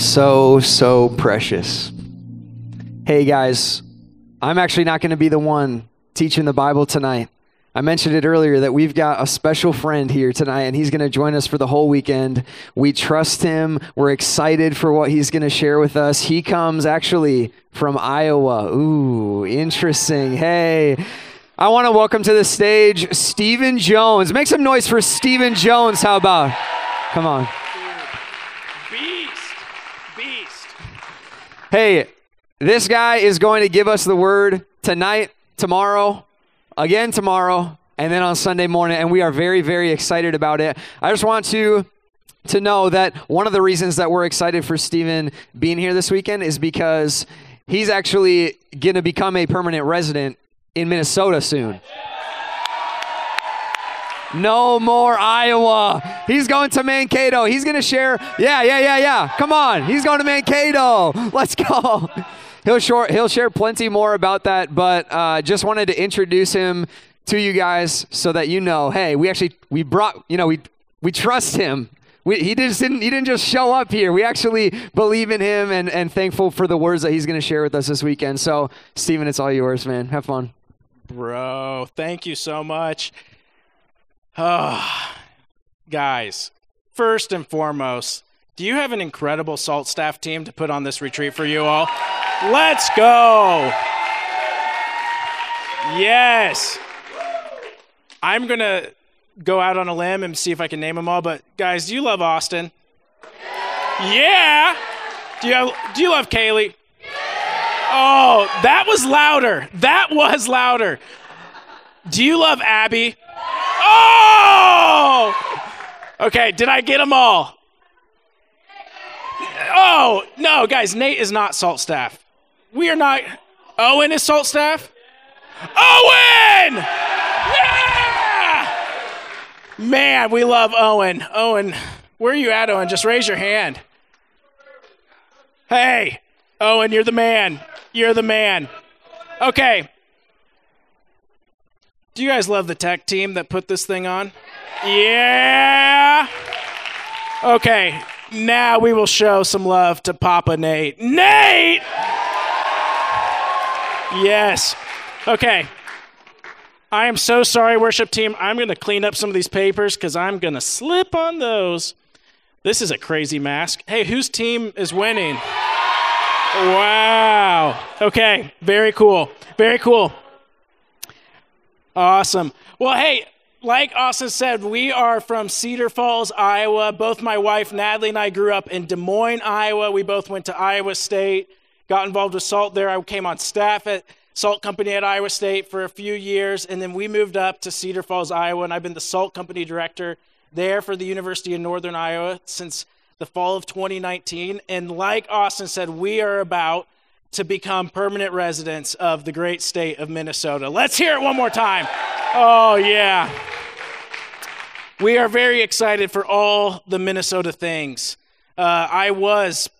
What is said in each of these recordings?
So, so precious. Hey guys, I'm actually not going to be the one teaching the Bible tonight. I mentioned it earlier that we've got a special friend here tonight, and he's going to join us for the whole weekend. We trust him. We're excited for what he's going to share with us. He comes actually from Iowa. Ooh, interesting. Hey, I want to welcome to the stage Stephen Jones. Make some noise for Stephen Jones. How about? Come on. Hey, this guy is going to give us the word tonight, tomorrow, again tomorrow, and then on Sunday morning, and we are very, very excited about it. I just want to to know that one of the reasons that we're excited for Stephen being here this weekend is because he's actually going to become a permanent resident in Minnesota soon. No more Iowa. He's going to Mankato. He's going to share. Yeah, yeah, yeah, yeah. Come on. He's going to Mankato. Let's go. He'll share, he'll share plenty more about that, but uh, just wanted to introduce him to you guys so that you know, hey, we actually we brought, you know, we we trust him. We, he just didn't he didn't just show up here. We actually believe in him and and thankful for the words that he's going to share with us this weekend. So, Stephen, it's all yours, man. Have fun. Bro, thank you so much. Oh, guys, first and foremost, do you have an incredible salt staff team to put on this retreat for you all? Let's go. Yes. I'm going to go out on a limb and see if I can name them all, but guys, do you love Austin? Yeah. Do you, have, do you love Kaylee? Oh, that was louder. That was louder. Do you love Abby? Oh! Okay, did I get them all? Oh, no, guys, Nate is not salt staff. We are not. Owen is salt staff? Owen! Yeah! Man, we love Owen. Owen, where are you at, Owen? Just raise your hand. Hey, Owen, you're the man. You're the man. Okay. Do you guys love the tech team that put this thing on? Yeah. Okay, now we will show some love to Papa Nate. Nate! Yes. Okay. I am so sorry, worship team. I'm going to clean up some of these papers because I'm going to slip on those. This is a crazy mask. Hey, whose team is winning? Wow. Okay. Very cool. Very cool. Awesome. Well, hey, like Austin said, we are from Cedar Falls, Iowa. Both my wife, Natalie, and I grew up in Des Moines, Iowa. We both went to Iowa State, got involved with Salt there. I came on staff at Salt Company at Iowa State for a few years, and then we moved up to Cedar Falls, Iowa, and I've been the Salt Company director there for the University of Northern Iowa since the fall of 2019. And like Austin said, we are about to become permanent residents of the great state of Minnesota. Let's hear it one more time. Oh, yeah. We are very excited for all the Minnesota things. Uh, I was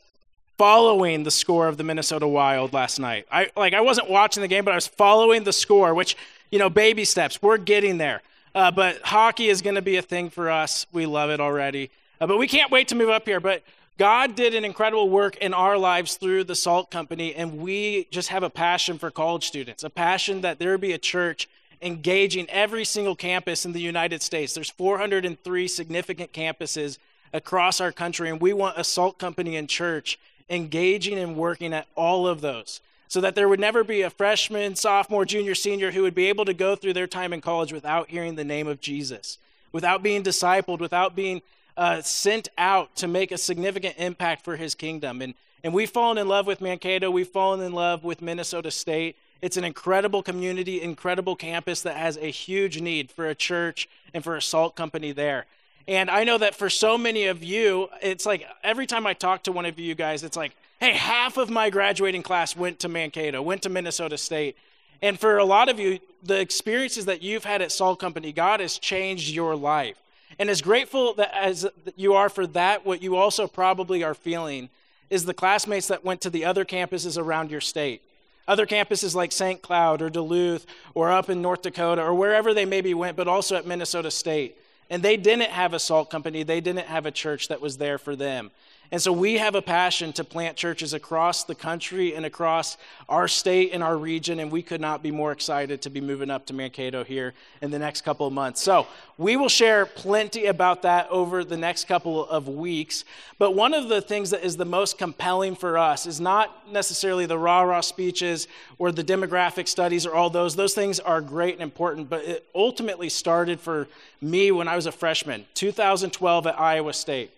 following the score of the Minnesota Wild last night. I like I wasn't watching the game, but I was following the score, which you know, baby steps. We're getting there. Uh, but hockey is going to be a thing for us. We love it already. Uh, but we can't wait to move up here. But God did an incredible work in our lives through the Salt Company, and we just have a passion for college students, a passion that there be a church engaging every single campus in the United States. There's 403 significant campuses across our country, and we want a Salt Company and church engaging and working at all of those so that there would never be a freshman, sophomore, junior, senior who would be able to go through their time in college without hearing the name of Jesus, without being discipled, without being uh, sent out to make a significant impact for his kingdom. And, and we've fallen in love with Mankato, we've fallen in love with Minnesota State. It's an incredible community, incredible campus that has a huge need for a church and for a salt company there. And I know that for so many of you, it's like every time I talk to one of you guys, it's like, hey, half of my graduating class went to Mankato, went to Minnesota State. And for a lot of you, the experiences that you've had at Salt Company, God has changed your life. And as grateful that as you are for that, what you also probably are feeling is the classmates that went to the other campuses around your state. Other campuses like St. Cloud or Duluth or up in North Dakota or wherever they maybe went, but also at Minnesota State. And they didn't have a salt company, they didn't have a church that was there for them. And so we have a passion to plant churches across the country and across our state and our region, and we could not be more excited to be moving up to Mankato here in the next couple of months. So we will share plenty about that over the next couple of weeks. But one of the things that is the most compelling for us is not necessarily the rah rah speeches or the demographic studies or all those. Those things are great and important, but it ultimately started for me when I was a freshman, 2012 at Iowa State.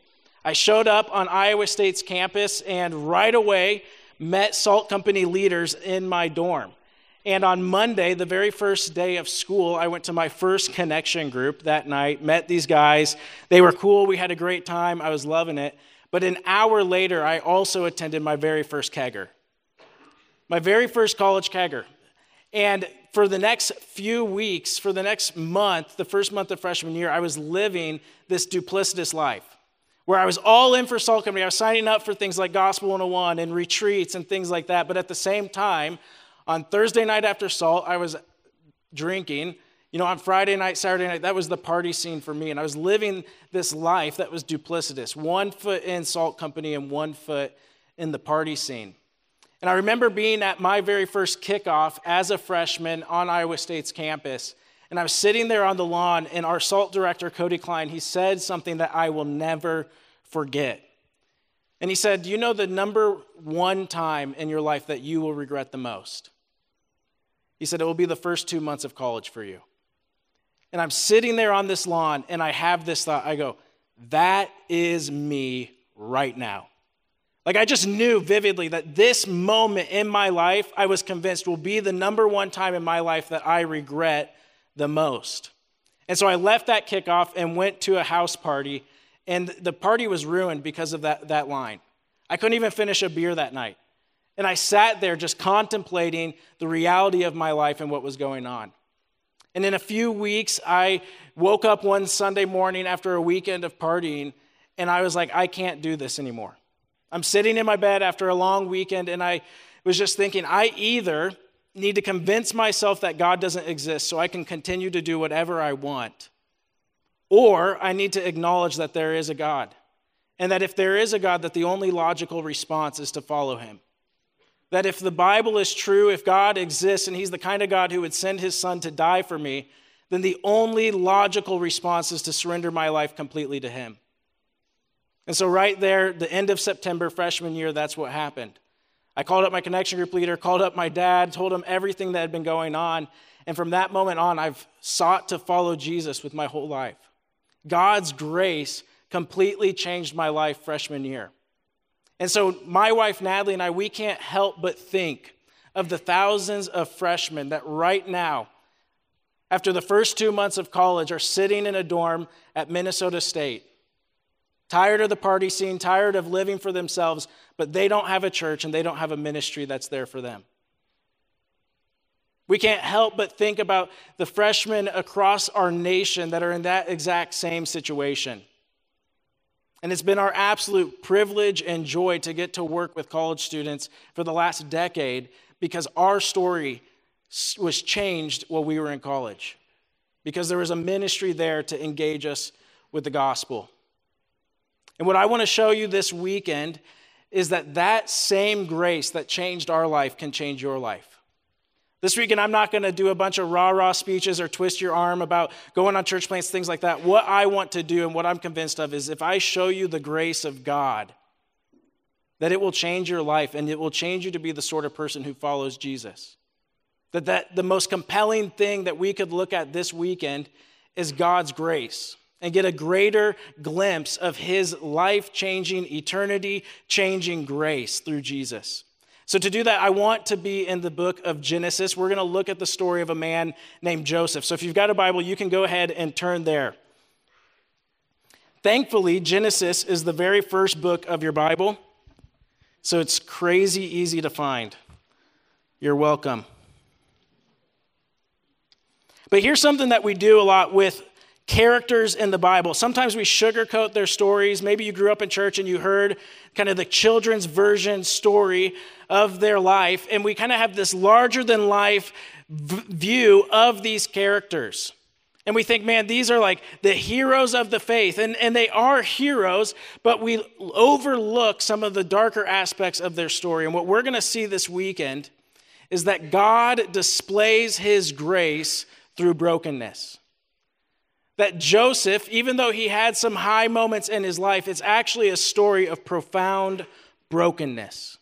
I showed up on Iowa State's campus and right away met Salt Company leaders in my dorm. And on Monday, the very first day of school, I went to my first connection group that night, met these guys. They were cool. We had a great time. I was loving it. But an hour later, I also attended my very first kegger. My very first college kegger. And for the next few weeks, for the next month, the first month of freshman year, I was living this duplicitous life where I was all in for Salt Company. I was signing up for things like Gospel 101 and retreats and things like that. But at the same time, on Thursday night after Salt, I was drinking. You know, on Friday night, Saturday night, that was the party scene for me. And I was living this life that was duplicitous one foot in Salt Company and one foot in the party scene. And I remember being at my very first kickoff as a freshman on Iowa State's campus. And I was sitting there on the lawn, and our SALT director, Cody Klein, he said something that I will never forget. And he said, Do you know the number one time in your life that you will regret the most? He said, It will be the first two months of college for you. And I'm sitting there on this lawn, and I have this thought. I go, That is me right now. Like, I just knew vividly that this moment in my life, I was convinced will be the number one time in my life that I regret the most. And so I left that kickoff and went to a house party, and the party was ruined because of that, that line. I couldn't even finish a beer that night. And I sat there just contemplating the reality of my life and what was going on. And in a few weeks, I woke up one Sunday morning after a weekend of partying, and I was like, I can't do this anymore. I'm sitting in my bed after a long weekend, and I was just thinking, I either need to convince myself that God doesn't exist so I can continue to do whatever I want. Or I need to acknowledge that there is a God. And that if there is a God, that the only logical response is to follow him. That if the Bible is true, if God exists and he's the kind of God who would send his son to die for me, then the only logical response is to surrender my life completely to him. And so, right there, the end of September, freshman year, that's what happened. I called up my connection group leader, called up my dad, told him everything that had been going on. And from that moment on, I've sought to follow Jesus with my whole life. God's grace completely changed my life freshman year. And so, my wife Natalie and I, we can't help but think of the thousands of freshmen that right now, after the first two months of college, are sitting in a dorm at Minnesota State tired of the party scene, tired of living for themselves, but they don't have a church and they don't have a ministry that's there for them. We can't help but think about the freshmen across our nation that are in that exact same situation. And it's been our absolute privilege and joy to get to work with college students for the last decade because our story was changed while we were in college. Because there was a ministry there to engage us with the gospel. And what I want to show you this weekend is that that same grace that changed our life can change your life. This weekend, I'm not going to do a bunch of rah rah speeches or twist your arm about going on church plants, things like that. What I want to do and what I'm convinced of is if I show you the grace of God, that it will change your life and it will change you to be the sort of person who follows Jesus. That, that the most compelling thing that we could look at this weekend is God's grace and get a greater glimpse of his life changing, eternity changing grace through Jesus. So, to do that, I want to be in the book of Genesis. We're going to look at the story of a man named Joseph. So, if you've got a Bible, you can go ahead and turn there. Thankfully, Genesis is the very first book of your Bible, so it's crazy easy to find. You're welcome. But here's something that we do a lot with characters in the Bible. Sometimes we sugarcoat their stories. Maybe you grew up in church and you heard kind of the children's version story of their life, and we kind of have this larger than life view of these characters. And we think, man, these are like the heroes of the faith. And, and they are heroes, but we overlook some of the darker aspects of their story. And what we're going to see this weekend is that God displays his grace through brokenness. That Joseph, even though he had some high moments in his life, it's actually a story of profound brokenness.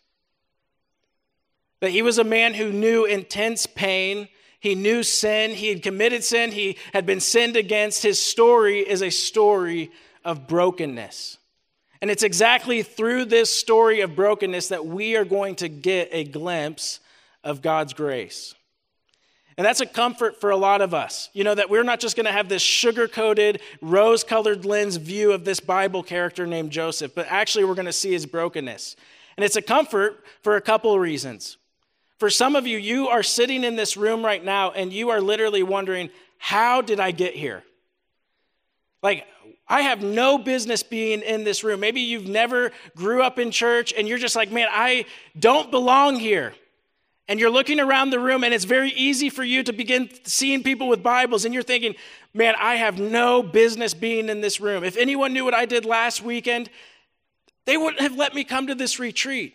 That he was a man who knew intense pain he knew sin. He had committed sin. He had been sinned against. His story is a story of brokenness. And it's exactly through this story of brokenness that we are going to get a glimpse of God's grace. And that's a comfort for a lot of us. You know, that we're not just going to have this sugar coated, rose colored lens view of this Bible character named Joseph, but actually we're going to see his brokenness. And it's a comfort for a couple of reasons. For some of you, you are sitting in this room right now and you are literally wondering, how did I get here? Like, I have no business being in this room. Maybe you've never grew up in church and you're just like, man, I don't belong here. And you're looking around the room and it's very easy for you to begin seeing people with Bibles and you're thinking, man, I have no business being in this room. If anyone knew what I did last weekend, they wouldn't have let me come to this retreat.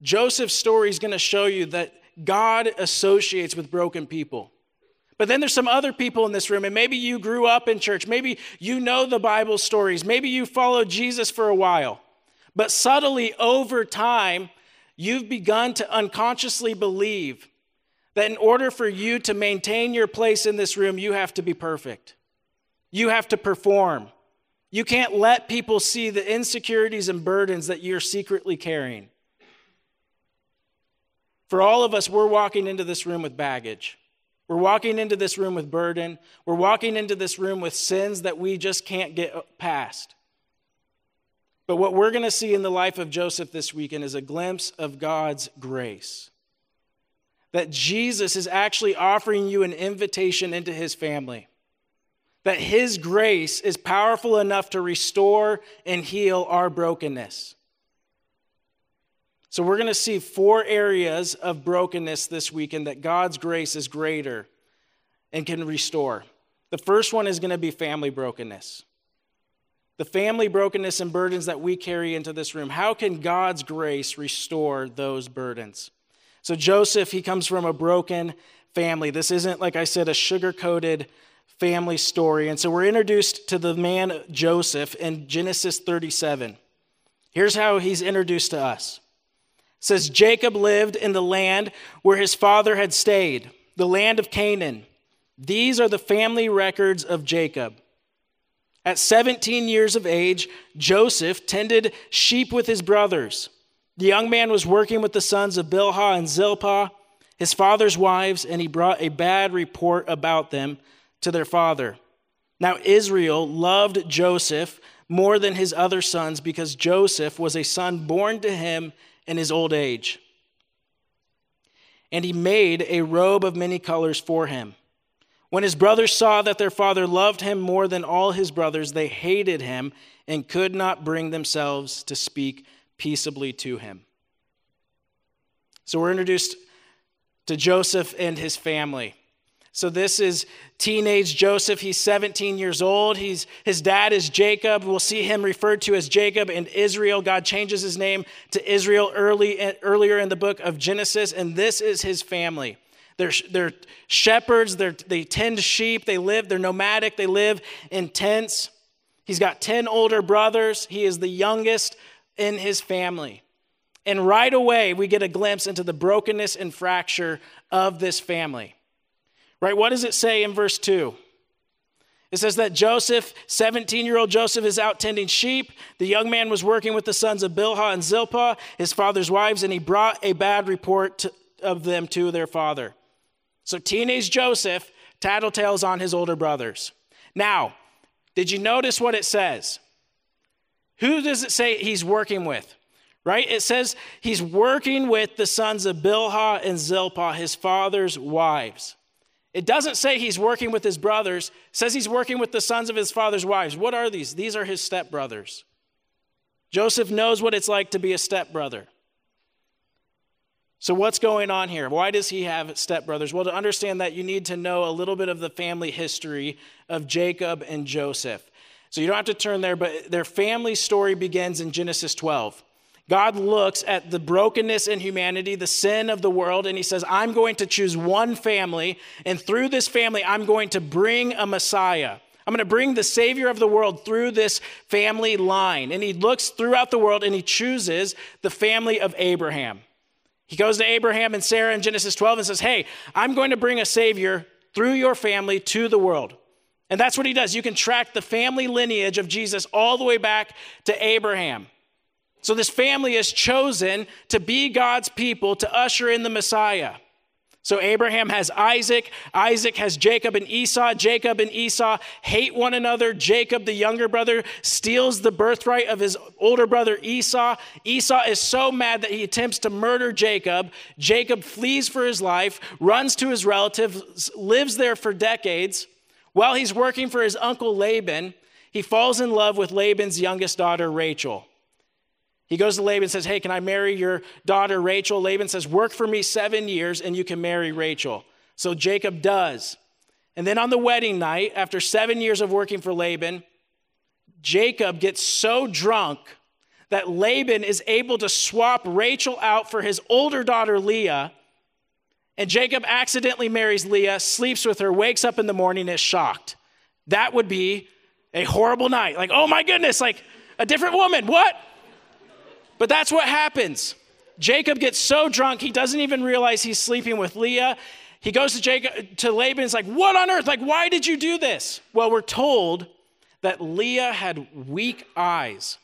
Joseph's story is going to show you that God associates with broken people. But then there's some other people in this room, and maybe you grew up in church. Maybe you know the Bible stories. Maybe you followed Jesus for a while. But subtly over time, you've begun to unconsciously believe that in order for you to maintain your place in this room, you have to be perfect. You have to perform. You can't let people see the insecurities and burdens that you're secretly carrying. For all of us, we're walking into this room with baggage. We're walking into this room with burden. We're walking into this room with sins that we just can't get past. But what we're going to see in the life of Joseph this weekend is a glimpse of God's grace. That Jesus is actually offering you an invitation into his family. That his grace is powerful enough to restore and heal our brokenness. So, we're going to see four areas of brokenness this weekend that God's grace is greater and can restore. The first one is going to be family brokenness. The family brokenness and burdens that we carry into this room. How can God's grace restore those burdens? So, Joseph, he comes from a broken family. This isn't, like I said, a sugar coated family story. And so, we're introduced to the man Joseph in Genesis 37. Here's how he's introduced to us says Jacob lived in the land where his father had stayed, the land of Canaan. These are the family records of Jacob. At 17 years of age, Joseph tended sheep with his brothers. The young man was working with the sons of Bilhah and Zilpah, his father's wives, and he brought a bad report about them to their father. Now, Israel loved Joseph more than his other sons because Joseph was a son born to him in his old age. And he made a robe of many colors for him. When his brothers saw that their father loved him more than all his brothers, they hated him and could not bring themselves to speak peaceably to him. So we're introduced to Joseph and his family. So this is teenage Joseph. He's 17 years old. He's, his dad is Jacob. We'll see him referred to as Jacob and Israel. God changes his name to Israel early, earlier in the book of Genesis, and this is his family. They're, they're shepherds, they're, they tend sheep, they live, they're nomadic, they live in tents. He's got 10 older brothers. He is the youngest in his family. And right away, we get a glimpse into the brokenness and fracture of this family. Right? What does it say in verse 2? It says that Joseph, 17 year old Joseph, is out tending sheep. The young man was working with the sons of Bilhah and Zilpah, his father's wives, and he brought a bad report to, of them to their father. So, teenage Joseph tattletales on his older brothers. Now, did you notice what it says? Who does it say he's working with? Right? It says he's working with the sons of Bilhah and Zilpah, his father's wives. It doesn't say he's working with his brothers, it says he's working with the sons of his father's wives. What are these? These are his stepbrothers. Joseph knows what it's like to be a stepbrother. So, what's going on here? Why does he have stepbrothers? Well, to understand that, you need to know a little bit of the family history of Jacob and Joseph. So, you don't have to turn there, but their family story begins in Genesis 12. God looks at the brokenness in humanity, the sin of the world, and he says, I'm going to choose one family, and through this family, I'm going to bring a Messiah. I'm going to bring the Savior of the world through this family line. And he looks throughout the world and he chooses the family of Abraham. He goes to Abraham and Sarah in Genesis 12 and says, Hey, I'm going to bring a Savior through your family to the world. And that's what he does. You can track the family lineage of Jesus all the way back to Abraham. So this family is chosen to be God's people to usher in the Messiah. So Abraham has Isaac, Isaac has Jacob and Esau. Jacob and Esau hate one another. Jacob, the younger brother, steals the birthright of his older brother Esau. Esau is so mad that he attempts to murder Jacob. Jacob flees for his life, runs to his relatives, lives there for decades. While he's working for his uncle Laban, he falls in love with Laban's youngest daughter, Rachel. He goes to Laban and says, Hey, can I marry your daughter Rachel? Laban says, Work for me seven years and you can marry Rachel. So Jacob does. And then on the wedding night, after seven years of working for Laban, Jacob gets so drunk that Laban is able to swap Rachel out for his older daughter Leah. And Jacob accidentally marries Leah, sleeps with her, wakes up in the morning, is shocked. That would be a horrible night. Like, oh my goodness, like a different woman. What? But that's what happens. Jacob gets so drunk, he doesn't even realize he's sleeping with Leah. He goes to Jacob to Laban, it's like, what on earth? Like, why did you do this? Well, we're told that Leah had weak eyes.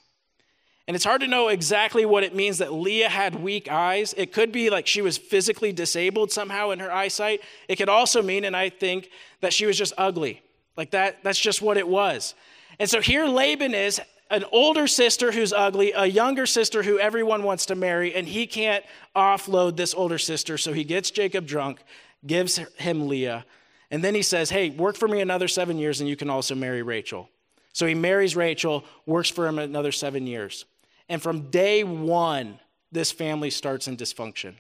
And it's hard to know exactly what it means that Leah had weak eyes. It could be like she was physically disabled somehow in her eyesight. It could also mean, and I think, that she was just ugly. Like that, that's just what it was. And so here Laban is an older sister who's ugly, a younger sister who everyone wants to marry, and he can't offload this older sister. So he gets Jacob drunk, gives him Leah, and then he says, Hey, work for me another seven years, and you can also marry Rachel. So he marries Rachel, works for him another seven years. And from day one, this family starts in dysfunction.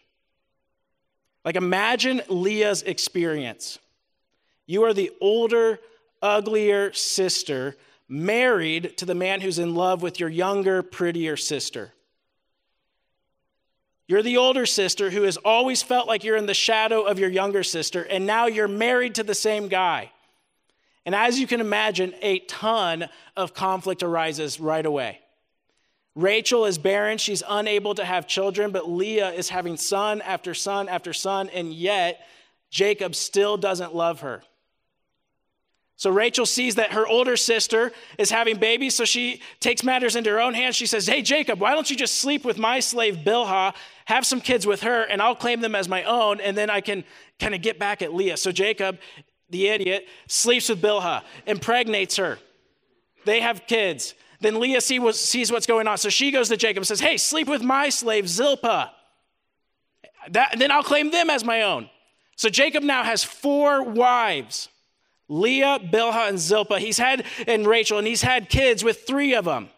Like, imagine Leah's experience. You are the older, uglier sister married to the man who's in love with your younger, prettier sister. You're the older sister who has always felt like you're in the shadow of your younger sister, and now you're married to the same guy. And as you can imagine, a ton of conflict arises right away. Rachel is barren, she's unable to have children, but Leah is having son after son after son, and yet Jacob still doesn't love her. So Rachel sees that her older sister is having babies, so she takes matters into her own hands. She says, Hey, Jacob, why don't you just sleep with my slave Bilhah, have some kids with her, and I'll claim them as my own, and then I can kind of get back at Leah. So Jacob, the idiot, sleeps with Bilhah, impregnates her. They have kids. Then Leah see what, sees what's going on. So she goes to Jacob and says, Hey, sleep with my slave Zilpah. That, then I'll claim them as my own. So Jacob now has four wives. Leah, Bilhah, and Zilpah. He's had, and Rachel, and he's had kids with three of them.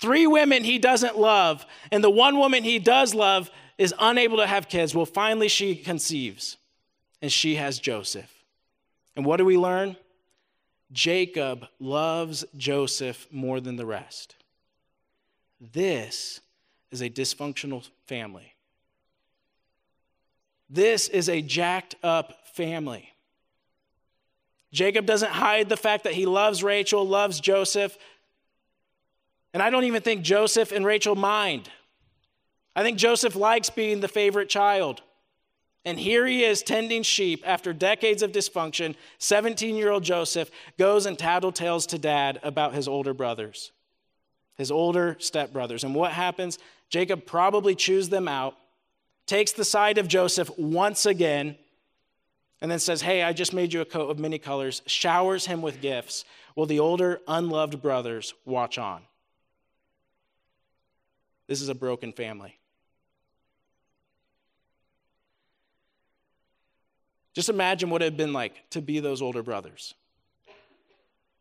Three women he doesn't love, and the one woman he does love is unable to have kids. Well, finally she conceives, and she has Joseph. And what do we learn? Jacob loves Joseph more than the rest. This is a dysfunctional family. This is a jacked up family. Jacob doesn't hide the fact that he loves Rachel, loves Joseph. And I don't even think Joseph and Rachel mind. I think Joseph likes being the favorite child. And here he is tending sheep after decades of dysfunction. 17 year old Joseph goes and tattletales to dad about his older brothers, his older stepbrothers. And what happens? Jacob probably chews them out, takes the side of Joseph once again, and then says, Hey, I just made you a coat of many colors, showers him with gifts, while the older, unloved brothers watch on. This is a broken family. Just imagine what it had been like to be those older brothers.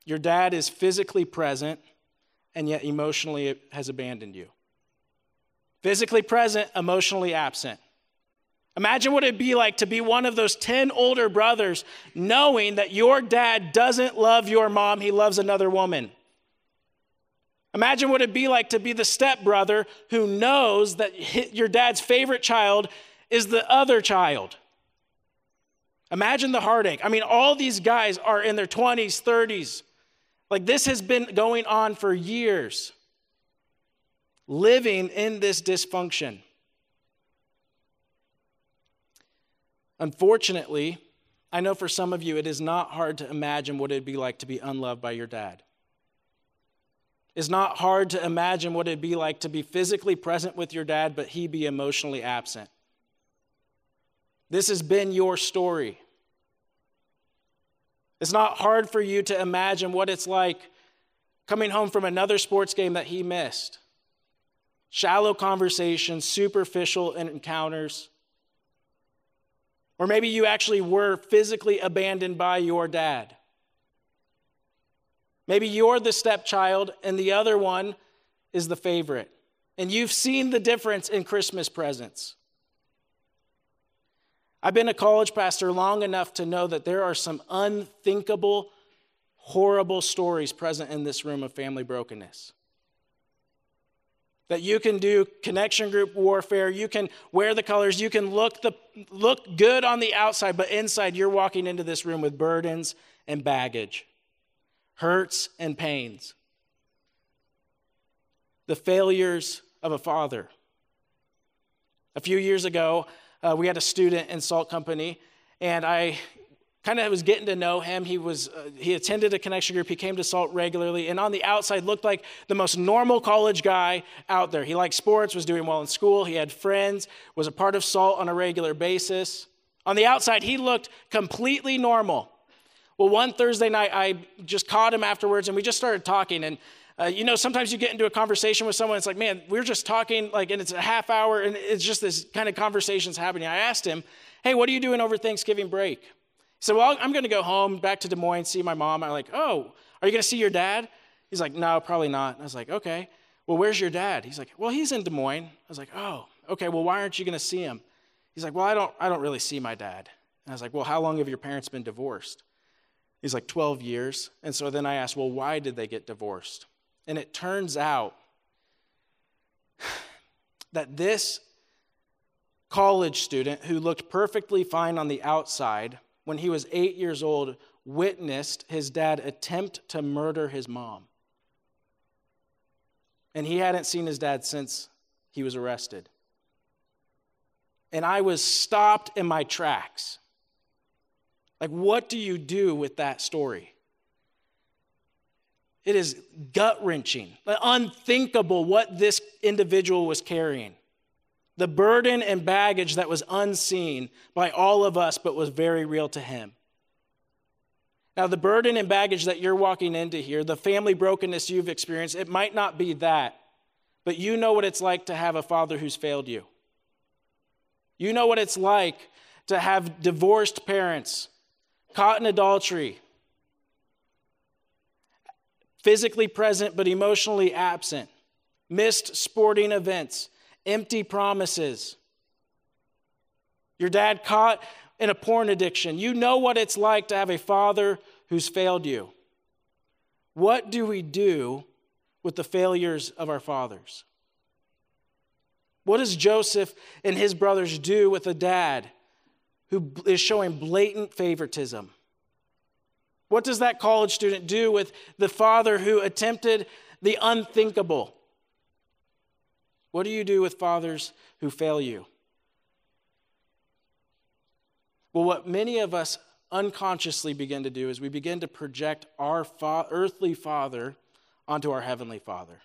Your dad is physically present and yet emotionally has abandoned you. physically present, emotionally absent. Imagine what it'd be like to be one of those 10 older brothers knowing that your dad doesn't love your mom, he loves another woman. Imagine what it'd be like to be the stepbrother who knows that your dad's favorite child is the other child. Imagine the heartache. I mean, all these guys are in their 20s, 30s. Like this has been going on for years, living in this dysfunction. Unfortunately, I know for some of you it is not hard to imagine what it'd be like to be unloved by your dad. It's not hard to imagine what it'd be like to be physically present with your dad, but he be emotionally absent. This has been your story. It's not hard for you to imagine what it's like coming home from another sports game that he missed. Shallow conversations, superficial encounters, or maybe you actually were physically abandoned by your dad. Maybe you're the stepchild and the other one is the favorite. And you've seen the difference in Christmas presents. I've been a college pastor long enough to know that there are some unthinkable, horrible stories present in this room of family brokenness that you can do connection group warfare. You can wear the colors. You can look the look good on the outside but inside you're walking into this room with burdens and baggage hurts and pains. The failures of a father. A few years ago uh, we had a student in salt company and i kind of was getting to know him. He was uh, he attended a connection group. He came to Salt regularly, and on the outside looked like the most normal college guy out there. He liked sports, was doing well in school. He had friends, was a part of Salt on a regular basis. On the outside, he looked completely normal. Well, one Thursday night, I just caught him afterwards, and we just started talking. And uh, you know, sometimes you get into a conversation with someone. It's like, man, we're just talking, like, and it's a half hour, and it's just this kind of conversations happening. I asked him, "Hey, what are you doing over Thanksgiving break?" So well, I'm going to go home back to Des Moines, see my mom. I'm like, oh, are you going to see your dad? He's like, no, probably not. I was like, okay. Well, where's your dad? He's like, well, he's in Des Moines. I was like, oh, okay. Well, why aren't you going to see him? He's like, well, I don't, I don't really see my dad. And I was like, well, how long have your parents been divorced? He's like, 12 years. And so then I asked, well, why did they get divorced? And it turns out that this college student who looked perfectly fine on the outside when he was eight years old, witnessed his dad attempt to murder his mom. And he hadn't seen his dad since he was arrested. And I was stopped in my tracks. Like, what do you do with that story? It is gut wrenching, unthinkable what this individual was carrying the burden and baggage that was unseen by all of us, but was very real to him. Now, the burden and baggage that you're walking into here, the family brokenness you've experienced, it might not be that, but you know what it's like to have a father who's failed you. You know what it's like to have divorced parents, caught in adultery, physically present but emotionally absent, missed sporting events, empty promises. Your dad caught in a porn addiction. You know what it's like to have a father who's failed you. What do we do with the failures of our fathers? What does Joseph and his brothers do with a dad who is showing blatant favoritism? What does that college student do with the father who attempted the unthinkable? What do you do with fathers who fail you? Well, what many of us unconsciously begin to do is we begin to project our fa- earthly father onto our heavenly father.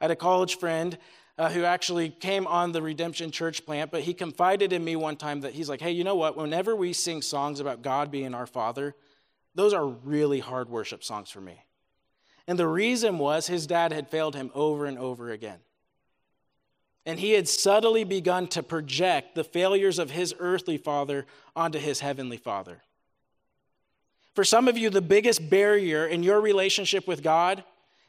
I had a college friend uh, who actually came on the Redemption Church plant, but he confided in me one time that he's like, hey, you know what? Whenever we sing songs about God being our father, those are really hard worship songs for me. And the reason was his dad had failed him over and over again. And he had subtly begun to project the failures of his earthly father onto his heavenly father. For some of you, the biggest barrier in your relationship with God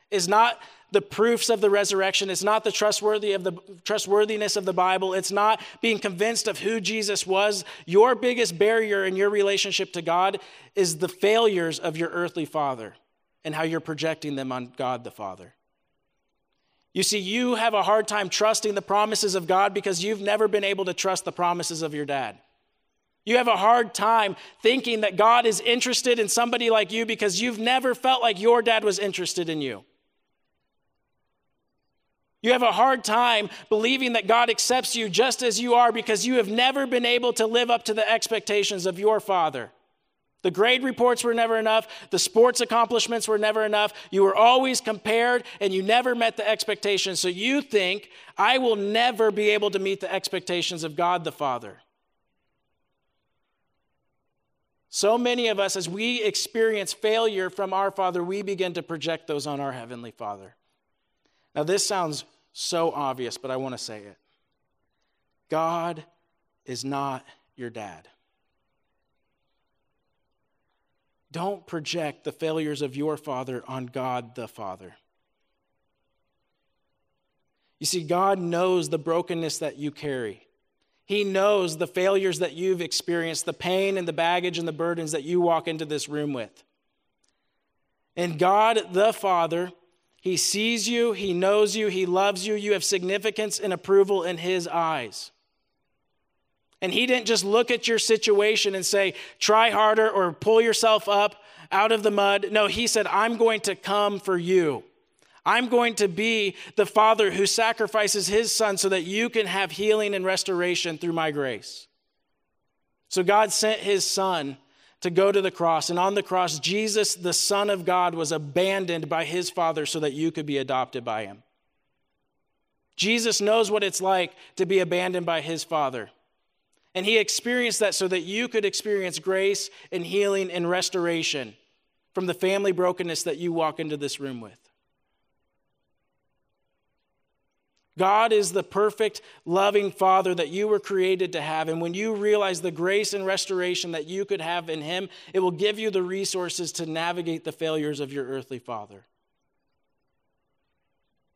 is not the proofs of the resurrection. It's not the trustworthy of the trustworthiness of the Bible. It's not being convinced of who Jesus was. Your biggest barrier in your relationship to God is the failures of your earthly father and how you're projecting them on God the Father. You see, you have a hard time trusting the promises of God because you've never been able to trust the promises of your dad. You have a hard time thinking that God is interested in somebody like you because you've never felt like your dad was interested in you. You have a hard time believing that God accepts you just as you are because you have never been able to live up to the expectations of your father. The grade reports were never enough. The sports accomplishments were never enough. You were always compared and you never met the expectations. So you think, I will never be able to meet the expectations of God the Father. So many of us, as we experience failure from our Father, we begin to project those on our Heavenly Father. Now, this sounds so obvious, but I want to say it. God is not your dad. Don't project the failures of your father on God the Father. You see, God knows the brokenness that you carry. He knows the failures that you've experienced, the pain and the baggage and the burdens that you walk into this room with. And God the Father, He sees you, He knows you, He loves you, you have significance and approval in His eyes. And he didn't just look at your situation and say, try harder or pull yourself up out of the mud. No, he said, I'm going to come for you. I'm going to be the father who sacrifices his son so that you can have healing and restoration through my grace. So God sent his son to go to the cross. And on the cross, Jesus, the Son of God, was abandoned by his father so that you could be adopted by him. Jesus knows what it's like to be abandoned by his father. And he experienced that so that you could experience grace and healing and restoration from the family brokenness that you walk into this room with. God is the perfect, loving Father that you were created to have. And when you realize the grace and restoration that you could have in Him, it will give you the resources to navigate the failures of your earthly Father.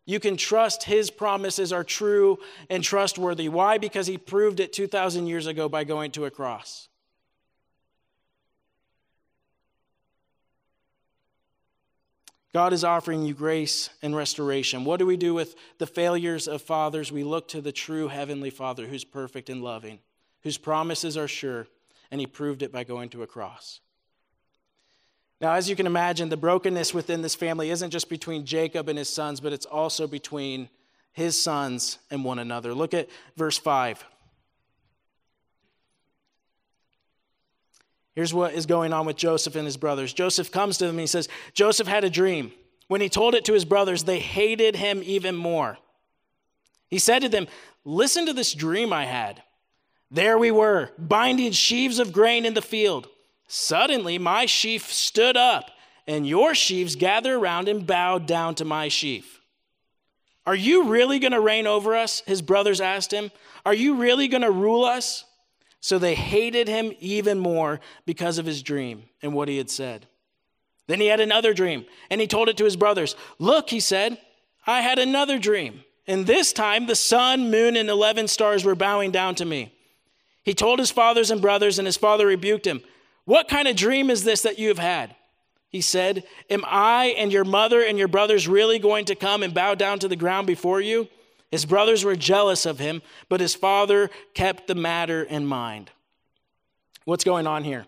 You can trust his promises are true and trustworthy. Why? Because he proved it 2,000 years ago by going to a cross. God is offering you grace and restoration. What do we do with the failures of fathers? We look to the true Heavenly Father who's perfect and loving, whose promises are sure, and he proved it by going to a cross. Now, as you can imagine, the brokenness within this family isn't just between Jacob and his sons, but it's also between his sons and one another. Look at verse 5. Here's what is going on with Joseph and his brothers. Joseph comes to them and he says, Joseph had a dream. When he told it to his brothers, they hated him even more. He said to them, Listen to this dream I had. There we were, binding sheaves of grain in the field. Suddenly, my sheaf stood up, and your sheaves gathered around and bowed down to my sheaf. Are you really going to reign over us? His brothers asked him. Are you really going to rule us? So they hated him even more because of his dream and what he had said. Then he had another dream, and he told it to his brothers. Look, he said, I had another dream, and this time the sun, moon, and 11 stars were bowing down to me. He told his fathers and brothers, and his father rebuked him. What kind of dream is this that you have had? He said, Am I and your mother and your brothers really going to come and bow down to the ground before you? His brothers were jealous of him, but his father kept the matter in mind. What's going on here?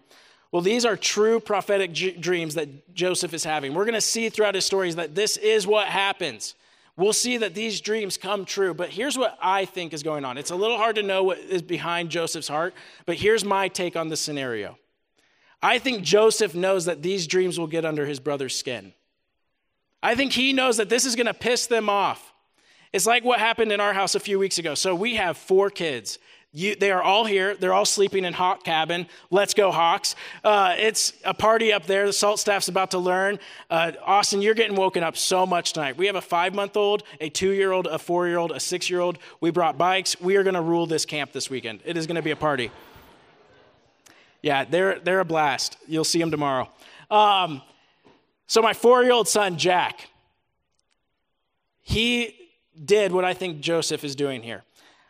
Well, these are true prophetic dreams that Joseph is having. We're going to see throughout his stories that this is what happens. We'll see that these dreams come true. But here's what I think is going on. It's a little hard to know what is behind Joseph's heart, but here's my take on the scenario. I think Joseph knows that these dreams will get under his brother's skin. I think he knows that this is going to piss them off. It's like what happened in our house a few weeks ago. So we have four kids. You, they are all here. They're all sleeping in Hawk Cabin. Let's go, Hawks. Uh, it's a party up there. The SALT staff's about to learn. Uh, Austin, you're getting woken up so much tonight. We have a five month old, a two year old, a four year old, a six year old. We brought bikes. We are going to rule this camp this weekend. It is going to be a party. Yeah, they're, they're a blast. You'll see them tomorrow. Um, so, my four year old son, Jack, he did what I think Joseph is doing here.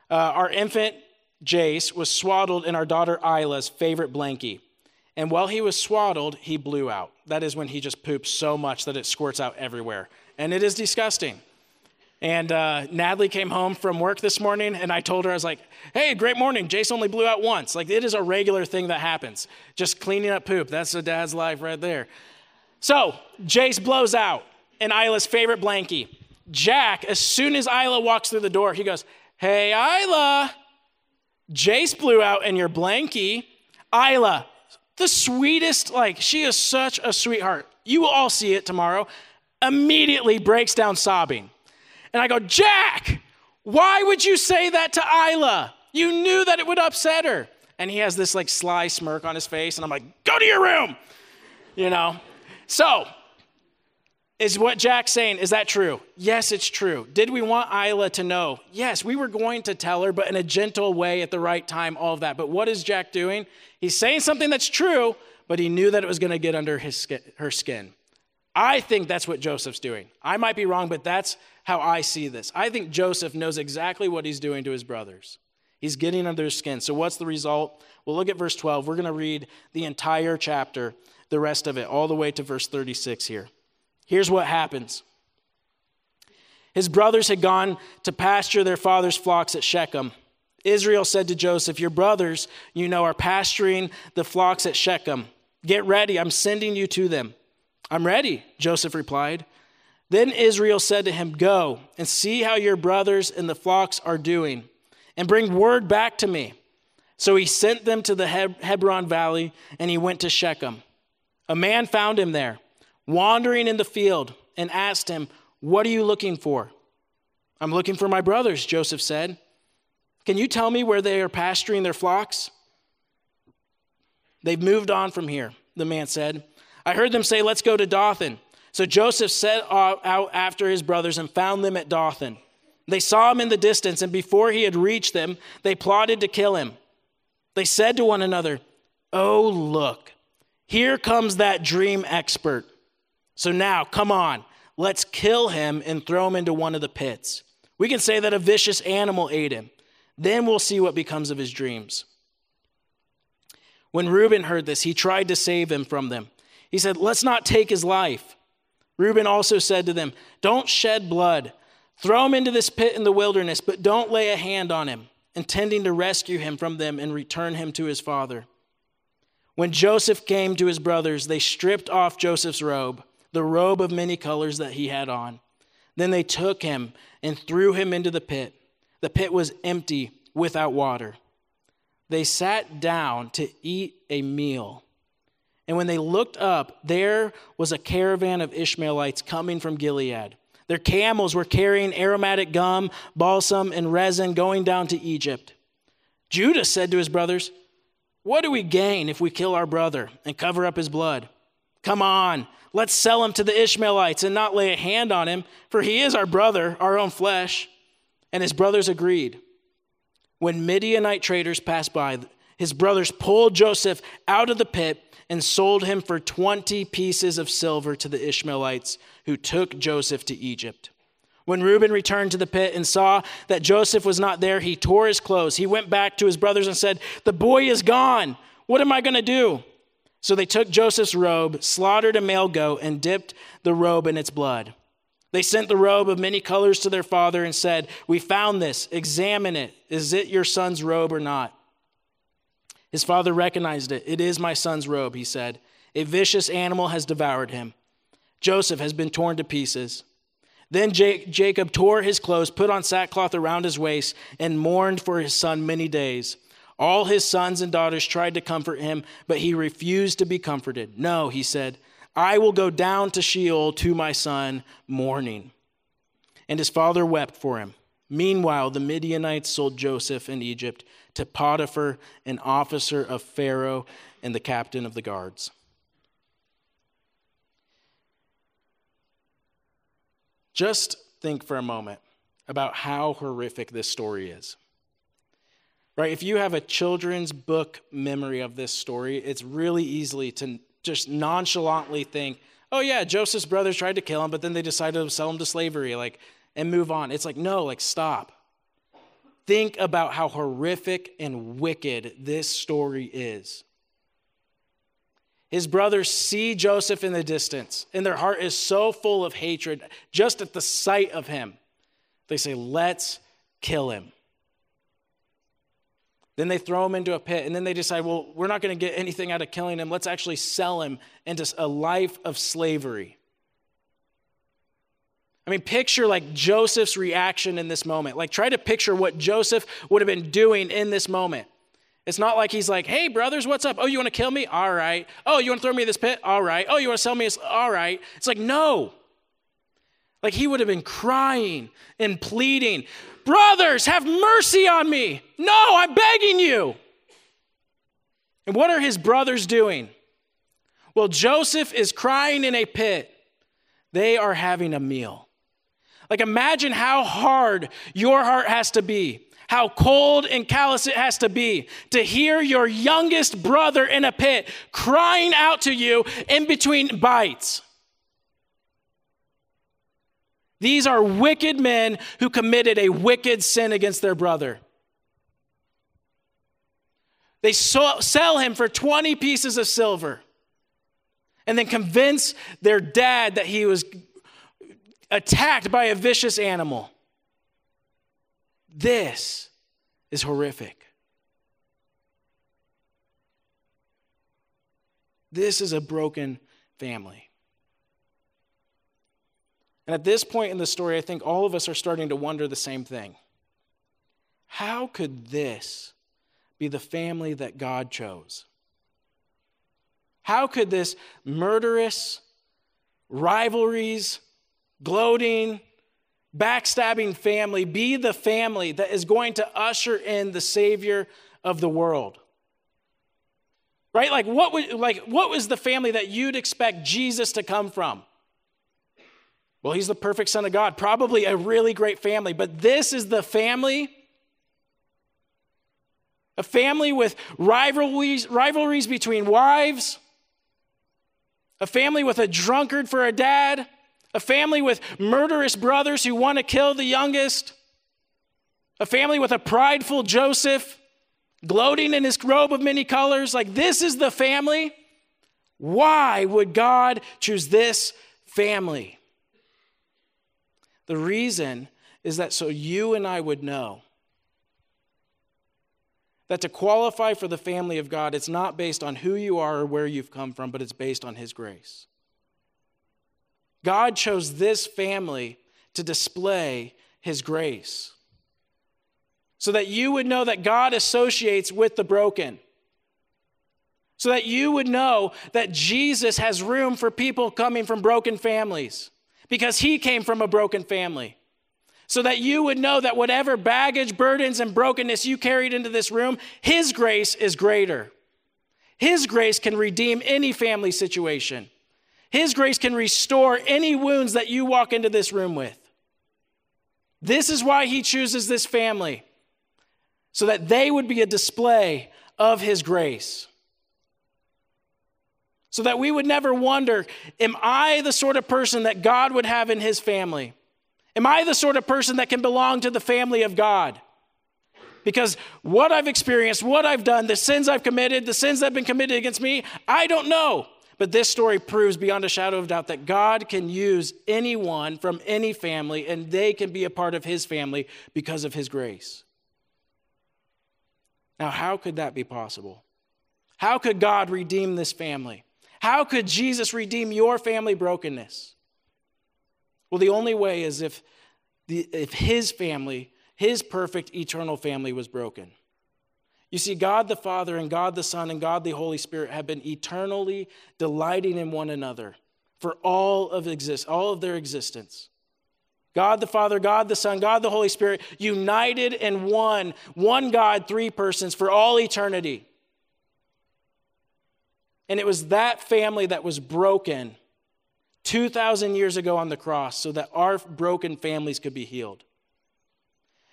Uh, our infant Jace was swaddled in our daughter Isla's favorite blankie. And while he was swaddled, he blew out. That is when he just poops so much that it squirts out everywhere. And it is disgusting. And uh, Natalie came home from work this morning, and I told her, I was like, hey, great morning. Jace only blew out once. Like, it is a regular thing that happens. Just cleaning up poop. That's a dad's life right there. So, Jace blows out in Isla's favorite blankie. Jack, as soon as Isla walks through the door, he goes, hey, Isla, Jace blew out in your blankie. Isla, the sweetest, like, she is such a sweetheart. You will all see it tomorrow. Immediately breaks down sobbing. And I go, Jack, why would you say that to Isla? You knew that it would upset her. And he has this like sly smirk on his face, and I'm like, go to your room. You know? So, is what Jack's saying, is that true? Yes, it's true. Did we want Isla to know? Yes, we were going to tell her, but in a gentle way at the right time, all of that. But what is Jack doing? He's saying something that's true, but he knew that it was going to get under his her skin. I think that's what Joseph's doing. I might be wrong, but that's how I see this. I think Joseph knows exactly what he's doing to his brothers. He's getting under their skin. So, what's the result? Well, look at verse 12. We're going to read the entire chapter, the rest of it, all the way to verse 36 here. Here's what happens His brothers had gone to pasture their father's flocks at Shechem. Israel said to Joseph, Your brothers, you know, are pasturing the flocks at Shechem. Get ready, I'm sending you to them. I'm ready, Joseph replied. Then Israel said to him, Go and see how your brothers and the flocks are doing, and bring word back to me. So he sent them to the Hebron valley, and he went to Shechem. A man found him there, wandering in the field, and asked him, What are you looking for? I'm looking for my brothers, Joseph said. Can you tell me where they are pasturing their flocks? They've moved on from here, the man said. I heard them say, Let's go to Dothan. So Joseph set out after his brothers and found them at Dothan. They saw him in the distance, and before he had reached them, they plotted to kill him. They said to one another, Oh, look, here comes that dream expert. So now, come on, let's kill him and throw him into one of the pits. We can say that a vicious animal ate him. Then we'll see what becomes of his dreams. When Reuben heard this, he tried to save him from them. He said, Let's not take his life. Reuben also said to them, Don't shed blood. Throw him into this pit in the wilderness, but don't lay a hand on him, intending to rescue him from them and return him to his father. When Joseph came to his brothers, they stripped off Joseph's robe, the robe of many colors that he had on. Then they took him and threw him into the pit. The pit was empty, without water. They sat down to eat a meal. And when they looked up, there was a caravan of Ishmaelites coming from Gilead. Their camels were carrying aromatic gum, balsam, and resin going down to Egypt. Judah said to his brothers, What do we gain if we kill our brother and cover up his blood? Come on, let's sell him to the Ishmaelites and not lay a hand on him, for he is our brother, our own flesh. And his brothers agreed. When Midianite traders passed by, his brothers pulled Joseph out of the pit and sold him for 20 pieces of silver to the Ishmaelites who took Joseph to Egypt. When Reuben returned to the pit and saw that Joseph was not there, he tore his clothes. He went back to his brothers and said, The boy is gone. What am I going to do? So they took Joseph's robe, slaughtered a male goat, and dipped the robe in its blood. They sent the robe of many colors to their father and said, We found this. Examine it. Is it your son's robe or not? His father recognized it. It is my son's robe, he said. A vicious animal has devoured him. Joseph has been torn to pieces. Then Jacob tore his clothes, put on sackcloth around his waist, and mourned for his son many days. All his sons and daughters tried to comfort him, but he refused to be comforted. No, he said, I will go down to Sheol to my son, mourning. And his father wept for him. Meanwhile, the Midianites sold Joseph in Egypt to Potiphar, an officer of Pharaoh and the captain of the guards. Just think for a moment about how horrific this story is. Right? If you have a children's book memory of this story, it's really easily to just nonchalantly think, oh, yeah, Joseph's brothers tried to kill him, but then they decided to sell him to slavery. Like, and move on. It's like, no, like, stop. Think about how horrific and wicked this story is. His brothers see Joseph in the distance, and their heart is so full of hatred just at the sight of him. They say, Let's kill him. Then they throw him into a pit, and then they decide, Well, we're not going to get anything out of killing him. Let's actually sell him into a life of slavery. I mean, picture like Joseph's reaction in this moment. Like, try to picture what Joseph would have been doing in this moment. It's not like he's like, hey, brothers, what's up? Oh, you want to kill me? All right. Oh, you want to throw me in this pit? All right. Oh, you want to sell me? This? All right. It's like, no. Like, he would have been crying and pleading, brothers, have mercy on me. No, I'm begging you. And what are his brothers doing? Well, Joseph is crying in a pit. They are having a meal. Like, imagine how hard your heart has to be, how cold and callous it has to be to hear your youngest brother in a pit crying out to you in between bites. These are wicked men who committed a wicked sin against their brother. They sell him for 20 pieces of silver and then convince their dad that he was attacked by a vicious animal. This is horrific. This is a broken family. And at this point in the story, I think all of us are starting to wonder the same thing. How could this be the family that God chose? How could this murderous rivalries, gloating, backstabbing family be the family that is going to usher in the Savior of the world. Right? Like what, would, like, what was the family that you'd expect Jesus to come from? Well, he's the perfect Son of God, probably a really great family, but this is the family. A family with rivalries, rivalries between wives, a family with a drunkard for a dad, a family with murderous brothers who want to kill the youngest, a family with a prideful Joseph gloating in his robe of many colors. Like, this is the family. Why would God choose this family? The reason is that so you and I would know that to qualify for the family of God, it's not based on who you are or where you've come from, but it's based on His grace. God chose this family to display his grace so that you would know that God associates with the broken. So that you would know that Jesus has room for people coming from broken families because he came from a broken family. So that you would know that whatever baggage, burdens, and brokenness you carried into this room, his grace is greater. His grace can redeem any family situation. His grace can restore any wounds that you walk into this room with. This is why He chooses this family, so that they would be a display of His grace. So that we would never wonder, am I the sort of person that God would have in His family? Am I the sort of person that can belong to the family of God? Because what I've experienced, what I've done, the sins I've committed, the sins that have been committed against me, I don't know. But this story proves beyond a shadow of doubt that God can use anyone from any family and they can be a part of his family because of his grace. Now, how could that be possible? How could God redeem this family? How could Jesus redeem your family brokenness? Well, the only way is if, the, if his family, his perfect eternal family, was broken. You see, God the Father and God the Son and God the Holy Spirit have been eternally delighting in one another for all of exist, all of their existence. God the Father, God the Son, God the Holy Spirit, united in one, one God, three persons for all eternity. And it was that family that was broken 2,000 years ago on the cross so that our broken families could be healed.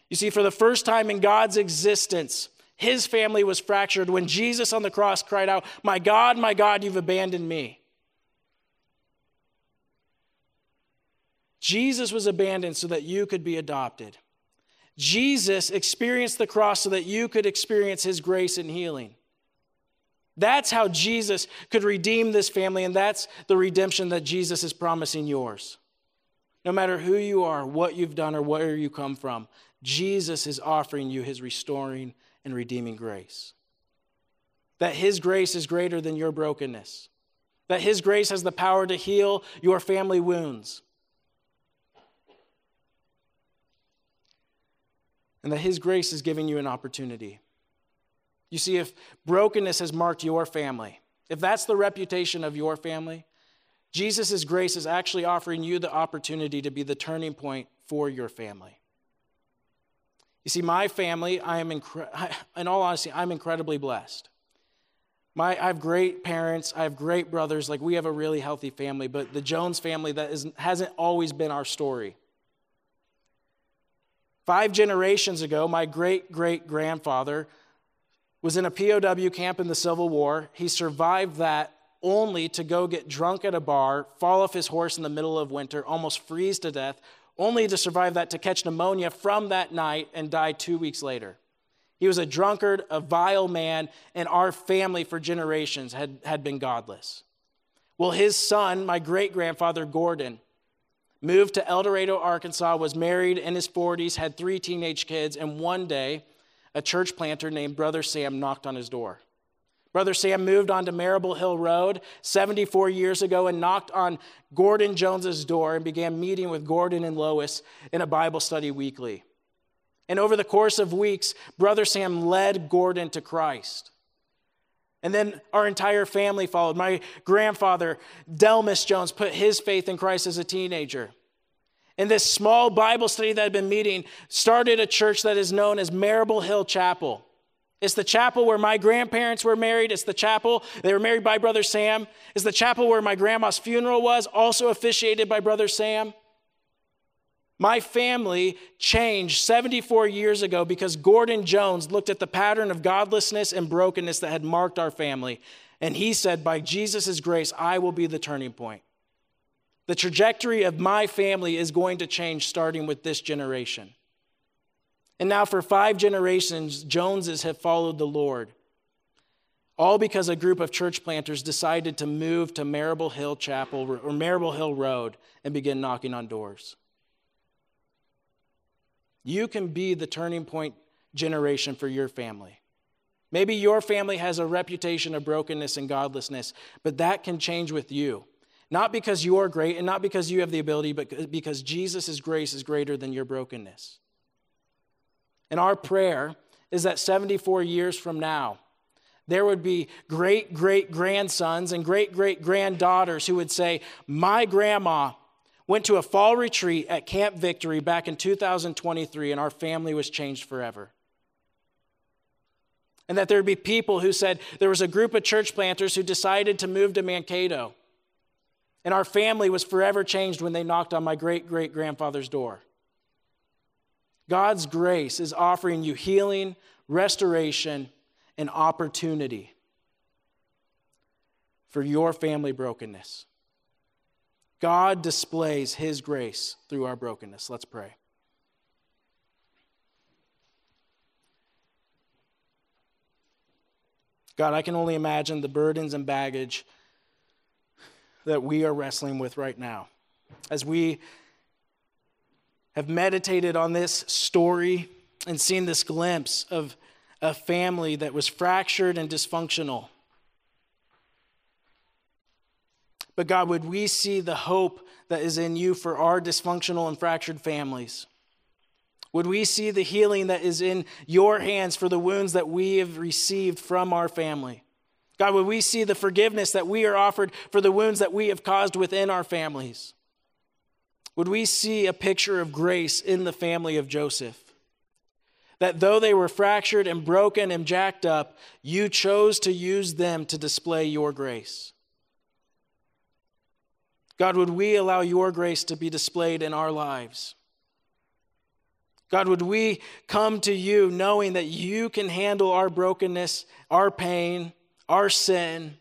You see, for the first time in God's existence, his family was fractured when Jesus on the cross cried out, My God, my God, you've abandoned me. Jesus was abandoned so that you could be adopted. Jesus experienced the cross so that you could experience his grace and healing. That's how Jesus could redeem this family, and that's the redemption that Jesus is promising yours. No matter who you are, what you've done, or where you come from, Jesus is offering you his restoring and redeeming grace. That his grace is greater than your brokenness, that his grace has the power to heal your family wounds, and that his grace is giving you an opportunity. You see, if brokenness has marked your family, if that's the reputation of your family, Jesus' grace is actually offering you the opportunity to be the turning point for your family. You see, my family, I am, incre- in all honesty, I'm incredibly blessed. My, I have great parents, I have great brothers, like we have a really healthy family, but the Jones family, that is, hasn't always been our story. Five generations ago, my great great grandfather was in a POW camp in the Civil War. He survived that only to go get drunk at a bar, fall off his horse in the middle of winter, almost freeze to death, only to survive that to catch pneumonia from that night and die two weeks later. He was a drunkard, a vile man, and our family for generations had, had been godless. Well, his son, my great grandfather Gordon, moved to El Dorado, Arkansas, was married in his 40s, had three teenage kids, and one day, a church planter named Brother Sam knocked on his door. Brother Sam moved on to Marable Hill Road 74 years ago and knocked on Gordon Jones's door and began meeting with Gordon and Lois in a Bible study weekly. And over the course of weeks, Brother Sam led Gordon to Christ. And then our entire family followed. My grandfather, Delmas Jones, put his faith in Christ as a teenager. And this small Bible study that had been meeting started a church that is known as Marable Hill Chapel. It's the chapel where my grandparents were married. It's the chapel they were married by Brother Sam. It's the chapel where my grandma's funeral was, also officiated by Brother Sam. My family changed 74 years ago because Gordon Jones looked at the pattern of godlessness and brokenness that had marked our family. And he said, By Jesus' grace, I will be the turning point. The trajectory of my family is going to change starting with this generation. And now, for five generations, Joneses have followed the Lord. All because a group of church planters decided to move to Marable Hill Chapel or Marable Hill Road and begin knocking on doors. You can be the turning point generation for your family. Maybe your family has a reputation of brokenness and godlessness, but that can change with you. Not because you're great and not because you have the ability, but because Jesus' grace is greater than your brokenness. And our prayer is that 74 years from now, there would be great great grandsons and great great granddaughters who would say, My grandma went to a fall retreat at Camp Victory back in 2023, and our family was changed forever. And that there would be people who said there was a group of church planters who decided to move to Mankato. And our family was forever changed when they knocked on my great great grandfather's door. God's grace is offering you healing, restoration, and opportunity for your family brokenness. God displays his grace through our brokenness. Let's pray. God, I can only imagine the burdens and baggage that we are wrestling with right now as we have meditated on this story and seen this glimpse of a family that was fractured and dysfunctional. But God, would we see the hope that is in you for our dysfunctional and fractured families? Would we see the healing that is in your hands for the wounds that we have received from our family? God, would we see the forgiveness that we are offered for the wounds that we have caused within our families? Would we see a picture of grace in the family of Joseph? That though they were fractured and broken and jacked up, you chose to use them to display your grace. God, would we allow your grace to be displayed in our lives? God, would we come to you knowing that you can handle our brokenness, our pain, our sin?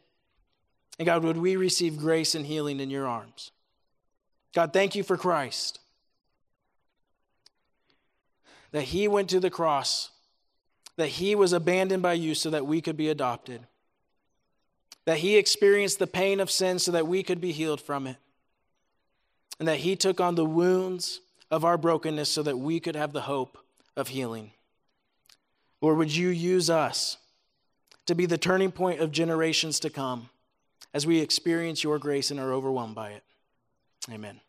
And God, would we receive grace and healing in your arms? God, thank you for Christ. That he went to the cross, that he was abandoned by you so that we could be adopted, that he experienced the pain of sin so that we could be healed from it, and that he took on the wounds of our brokenness so that we could have the hope of healing. Lord, would you use us to be the turning point of generations to come as we experience your grace and are overwhelmed by it? Amen.